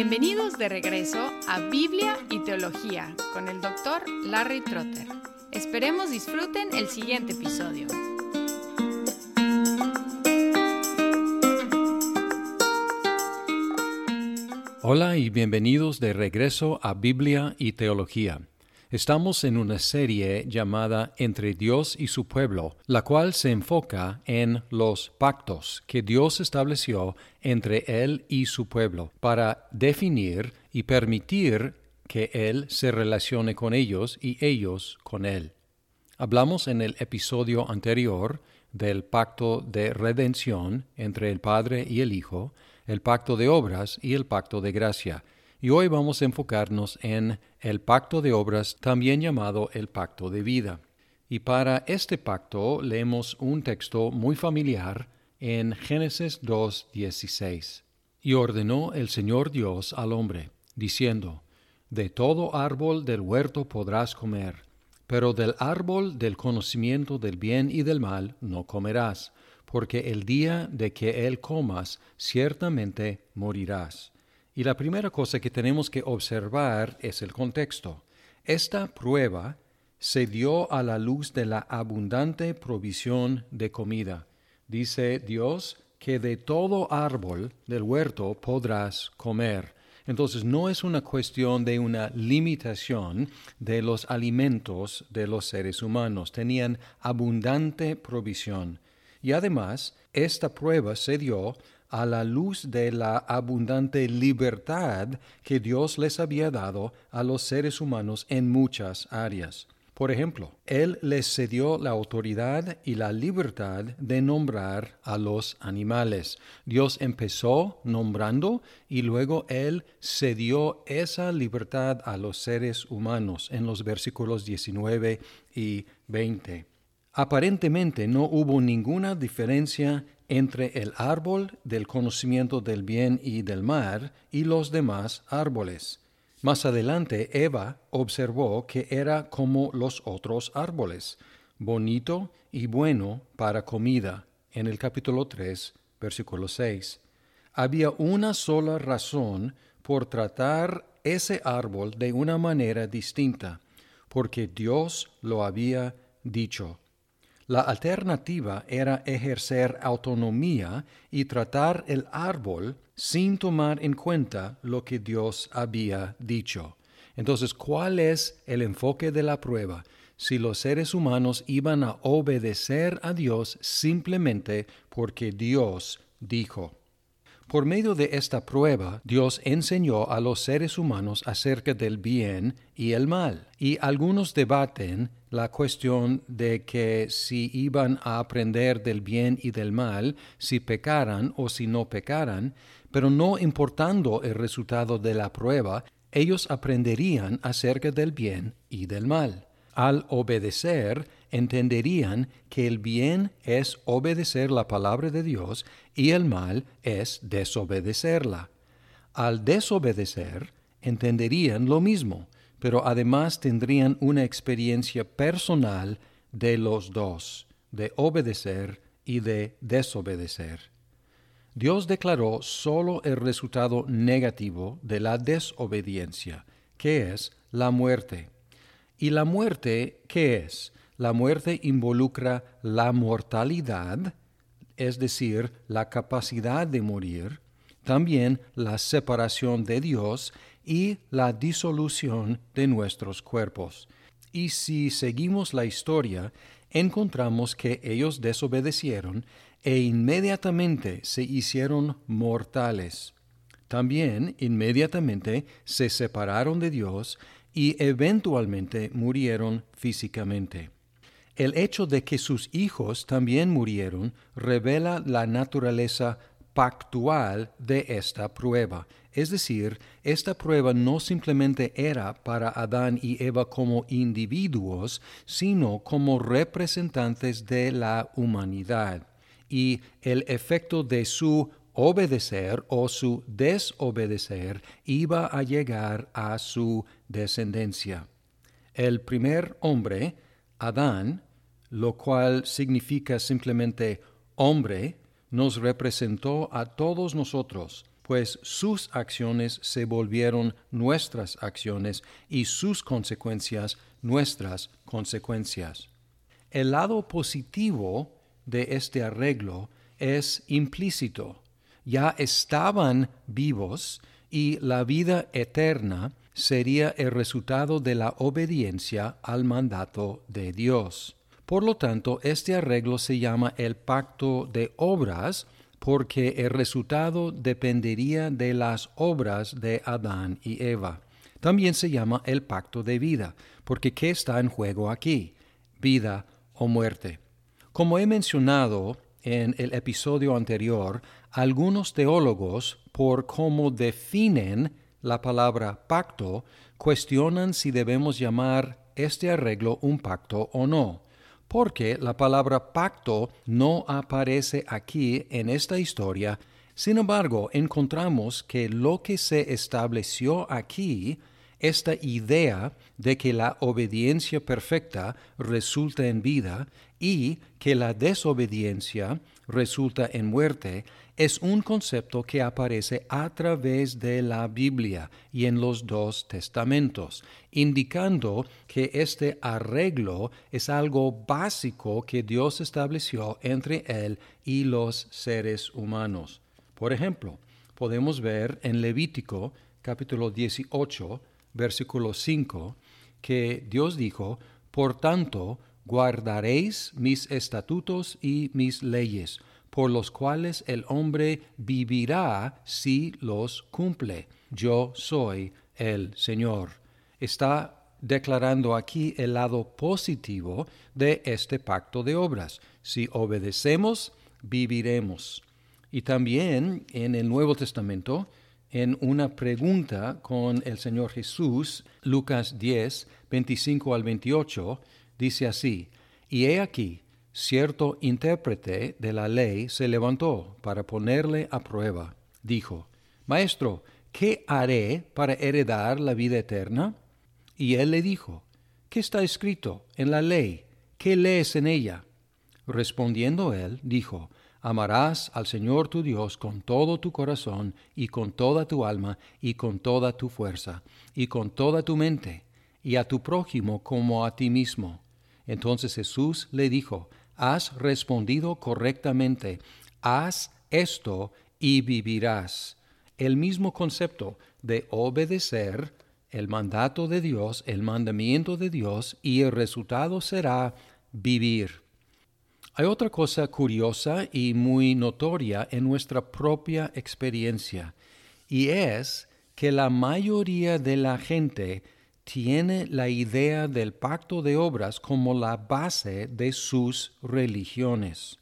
Bienvenidos de regreso a Biblia y Teología con el doctor Larry Trotter. Esperemos disfruten el siguiente episodio. Hola y bienvenidos de regreso a Biblia y Teología. Estamos en una serie llamada Entre Dios y su pueblo, la cual se enfoca en los pactos que Dios estableció entre Él y su pueblo para definir y permitir que Él se relacione con ellos y ellos con Él. Hablamos en el episodio anterior del pacto de redención entre el Padre y el Hijo, el pacto de obras y el pacto de gracia y hoy vamos a enfocarnos en el pacto de obras, también llamado el pacto de vida. Y para este pacto leemos un texto muy familiar en Génesis 2.16. Y ordenó el Señor Dios al hombre, diciendo, De todo árbol del huerto podrás comer, pero del árbol del conocimiento del bien y del mal no comerás, porque el día de que él comas ciertamente morirás. Y la primera cosa que tenemos que observar es el contexto. Esta prueba se dio a la luz de la abundante provisión de comida. Dice Dios que de todo árbol del huerto podrás comer. Entonces no es una cuestión de una limitación de los alimentos de los seres humanos. Tenían abundante provisión. Y además, esta prueba se dio a la luz de la abundante libertad que Dios les había dado a los seres humanos en muchas áreas. Por ejemplo, Él les cedió la autoridad y la libertad de nombrar a los animales. Dios empezó nombrando y luego Él cedió esa libertad a los seres humanos en los versículos 19 y 20. Aparentemente no hubo ninguna diferencia entre el árbol del conocimiento del bien y del mal y los demás árboles. Más adelante Eva observó que era como los otros árboles, bonito y bueno para comida, en el capítulo 3, versículo 6. Había una sola razón por tratar ese árbol de una manera distinta, porque Dios lo había dicho. La alternativa era ejercer autonomía y tratar el árbol sin tomar en cuenta lo que Dios había dicho. Entonces, ¿cuál es el enfoque de la prueba? Si los seres humanos iban a obedecer a Dios simplemente porque Dios dijo. Por medio de esta prueba, Dios enseñó a los seres humanos acerca del bien y el mal, y algunos debaten la cuestión de que si iban a aprender del bien y del mal, si pecaran o si no pecaran, pero no importando el resultado de la prueba, ellos aprenderían acerca del bien y del mal. Al obedecer, entenderían que el bien es obedecer la palabra de Dios y el mal es desobedecerla. Al desobedecer, entenderían lo mismo, pero además tendrían una experiencia personal de los dos, de obedecer y de desobedecer. Dios declaró solo el resultado negativo de la desobediencia, que es la muerte. ¿Y la muerte qué es? La muerte involucra la mortalidad, es decir, la capacidad de morir, también la separación de Dios y la disolución de nuestros cuerpos. Y si seguimos la historia, encontramos que ellos desobedecieron e inmediatamente se hicieron mortales. También inmediatamente se separaron de Dios y eventualmente murieron físicamente. El hecho de que sus hijos también murieron revela la naturaleza pactual de esta prueba. Es decir, esta prueba no simplemente era para Adán y Eva como individuos, sino como representantes de la humanidad. Y el efecto de su obedecer o su desobedecer iba a llegar a su descendencia. El primer hombre, Adán, lo cual significa simplemente hombre, nos representó a todos nosotros, pues sus acciones se volvieron nuestras acciones y sus consecuencias nuestras consecuencias. El lado positivo de este arreglo es implícito. Ya estaban vivos y la vida eterna sería el resultado de la obediencia al mandato de Dios. Por lo tanto, este arreglo se llama el pacto de obras porque el resultado dependería de las obras de Adán y Eva. También se llama el pacto de vida, porque ¿qué está en juego aquí? Vida o muerte. Como he mencionado en el episodio anterior, algunos teólogos, por cómo definen la palabra pacto, cuestionan si debemos llamar este arreglo un pacto o no, porque la palabra pacto no aparece aquí en esta historia, sin embargo encontramos que lo que se estableció aquí, esta idea de que la obediencia perfecta resulta en vida y que la desobediencia resulta en muerte, es un concepto que aparece a través de la Biblia y en los dos testamentos, indicando que este arreglo es algo básico que Dios estableció entre Él y los seres humanos. Por ejemplo, podemos ver en Levítico capítulo 18, versículo 5, que Dios dijo, Por tanto, guardaréis mis estatutos y mis leyes, por los cuales el hombre vivirá si los cumple. Yo soy el Señor. Está declarando aquí el lado positivo de este pacto de obras. Si obedecemos, viviremos. Y también en el Nuevo Testamento, en una pregunta con el Señor Jesús, Lucas 10, 25 al 28, dice así, Y he aquí, cierto intérprete de la ley se levantó para ponerle a prueba. Dijo, Maestro, ¿qué haré para heredar la vida eterna? Y él le dijo, ¿qué está escrito en la ley? ¿Qué lees en ella? Respondiendo él, dijo, Amarás al Señor tu Dios con todo tu corazón y con toda tu alma y con toda tu fuerza y con toda tu mente, y a tu prójimo como a ti mismo. Entonces Jesús le dijo, Has respondido correctamente, haz esto y vivirás. El mismo concepto de obedecer el mandato de Dios, el mandamiento de Dios, y el resultado será vivir. Hay otra cosa curiosa y muy notoria en nuestra propia experiencia, y es que la mayoría de la gente tiene la idea del pacto de obras como la base de sus religiones.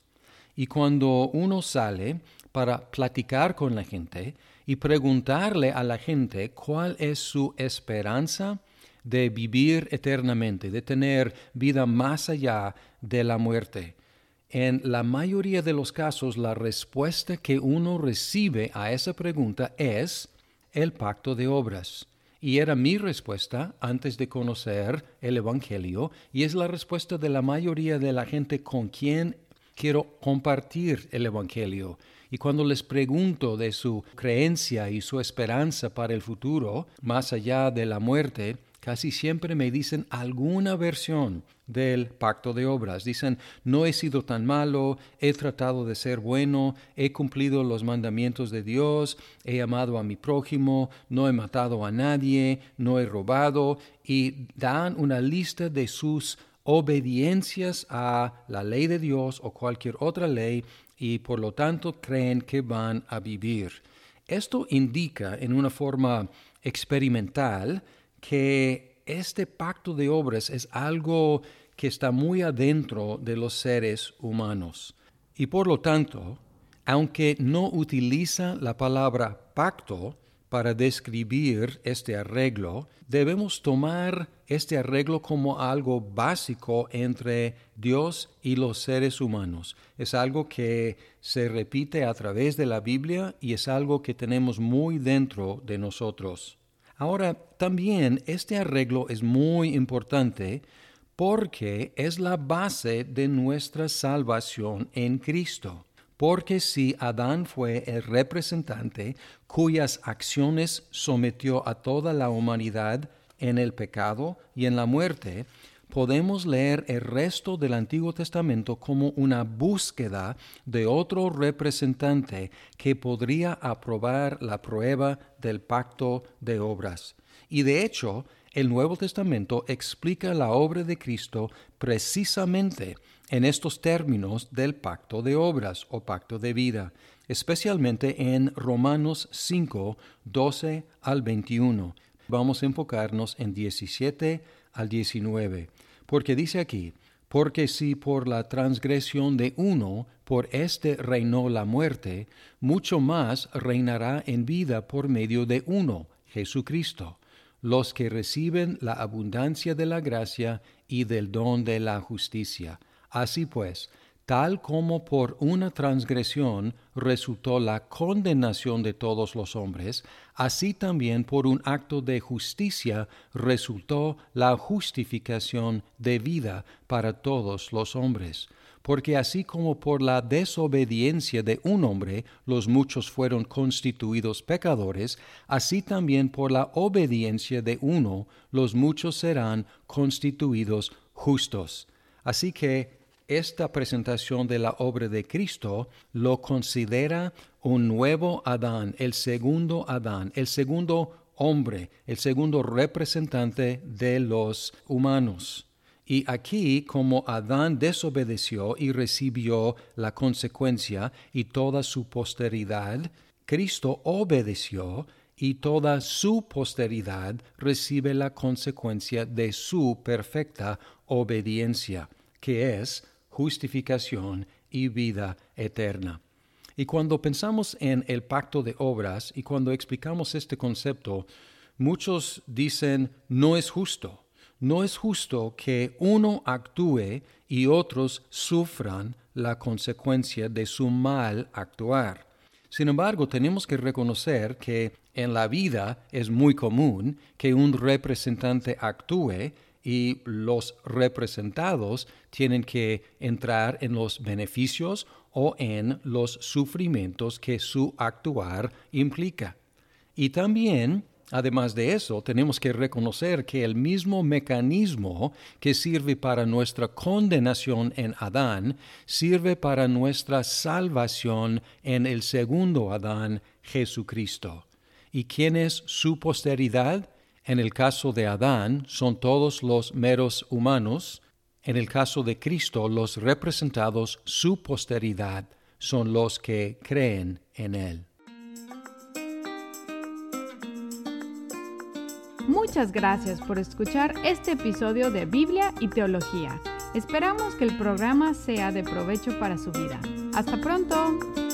Y cuando uno sale para platicar con la gente y preguntarle a la gente cuál es su esperanza de vivir eternamente, de tener vida más allá de la muerte, en la mayoría de los casos, la respuesta que uno recibe a esa pregunta es el pacto de obras. Y era mi respuesta antes de conocer el Evangelio, y es la respuesta de la mayoría de la gente con quien quiero compartir el Evangelio. Y cuando les pregunto de su creencia y su esperanza para el futuro, más allá de la muerte, casi siempre me dicen alguna versión del pacto de obras. Dicen, no he sido tan malo, he tratado de ser bueno, he cumplido los mandamientos de Dios, he amado a mi prójimo, no he matado a nadie, no he robado, y dan una lista de sus obediencias a la ley de Dios o cualquier otra ley y por lo tanto creen que van a vivir. Esto indica en una forma experimental que este pacto de obras es algo que está muy adentro de los seres humanos. Y por lo tanto, aunque no utiliza la palabra pacto para describir este arreglo, debemos tomar este arreglo como algo básico entre Dios y los seres humanos. Es algo que se repite a través de la Biblia y es algo que tenemos muy dentro de nosotros. Ahora, también este arreglo es muy importante porque es la base de nuestra salvación en Cristo. Porque si Adán fue el representante cuyas acciones sometió a toda la humanidad en el pecado y en la muerte, podemos leer el resto del Antiguo Testamento como una búsqueda de otro representante que podría aprobar la prueba del pacto de obras. Y de hecho, el Nuevo Testamento explica la obra de Cristo precisamente en estos términos del pacto de obras o pacto de vida, especialmente en Romanos 5, 12 al 21. Vamos a enfocarnos en 17 al 19, porque dice aquí, porque si por la transgresión de uno, por éste reinó la muerte, mucho más reinará en vida por medio de uno, Jesucristo, los que reciben la abundancia de la gracia y del don de la justicia. Así pues, tal como por una transgresión resultó la condenación de todos los hombres, así también por un acto de justicia resultó la justificación de vida para todos los hombres. Porque así como por la desobediencia de un hombre los muchos fueron constituidos pecadores, así también por la obediencia de uno los muchos serán constituidos justos. Así que esta presentación de la obra de Cristo lo considera un nuevo Adán, el segundo Adán, el segundo hombre, el segundo representante de los humanos. Y aquí, como Adán desobedeció y recibió la consecuencia y toda su posteridad, Cristo obedeció y toda su posteridad recibe la consecuencia de su perfecta obediencia, que es justificación y vida eterna. Y cuando pensamos en el pacto de obras y cuando explicamos este concepto, muchos dicen no es justo. No es justo que uno actúe y otros sufran la consecuencia de su mal actuar. Sin embargo, tenemos que reconocer que en la vida es muy común que un representante actúe y los representados tienen que entrar en los beneficios o en los sufrimientos que su actuar implica. Y también, además de eso, tenemos que reconocer que el mismo mecanismo que sirve para nuestra condenación en Adán, sirve para nuestra salvación en el segundo Adán, Jesucristo. ¿Y quién es su posteridad? En el caso de Adán son todos los meros humanos, en el caso de Cristo los representados, su posteridad, son los que creen en Él. Muchas gracias por escuchar este episodio de Biblia y Teología. Esperamos que el programa sea de provecho para su vida. Hasta pronto.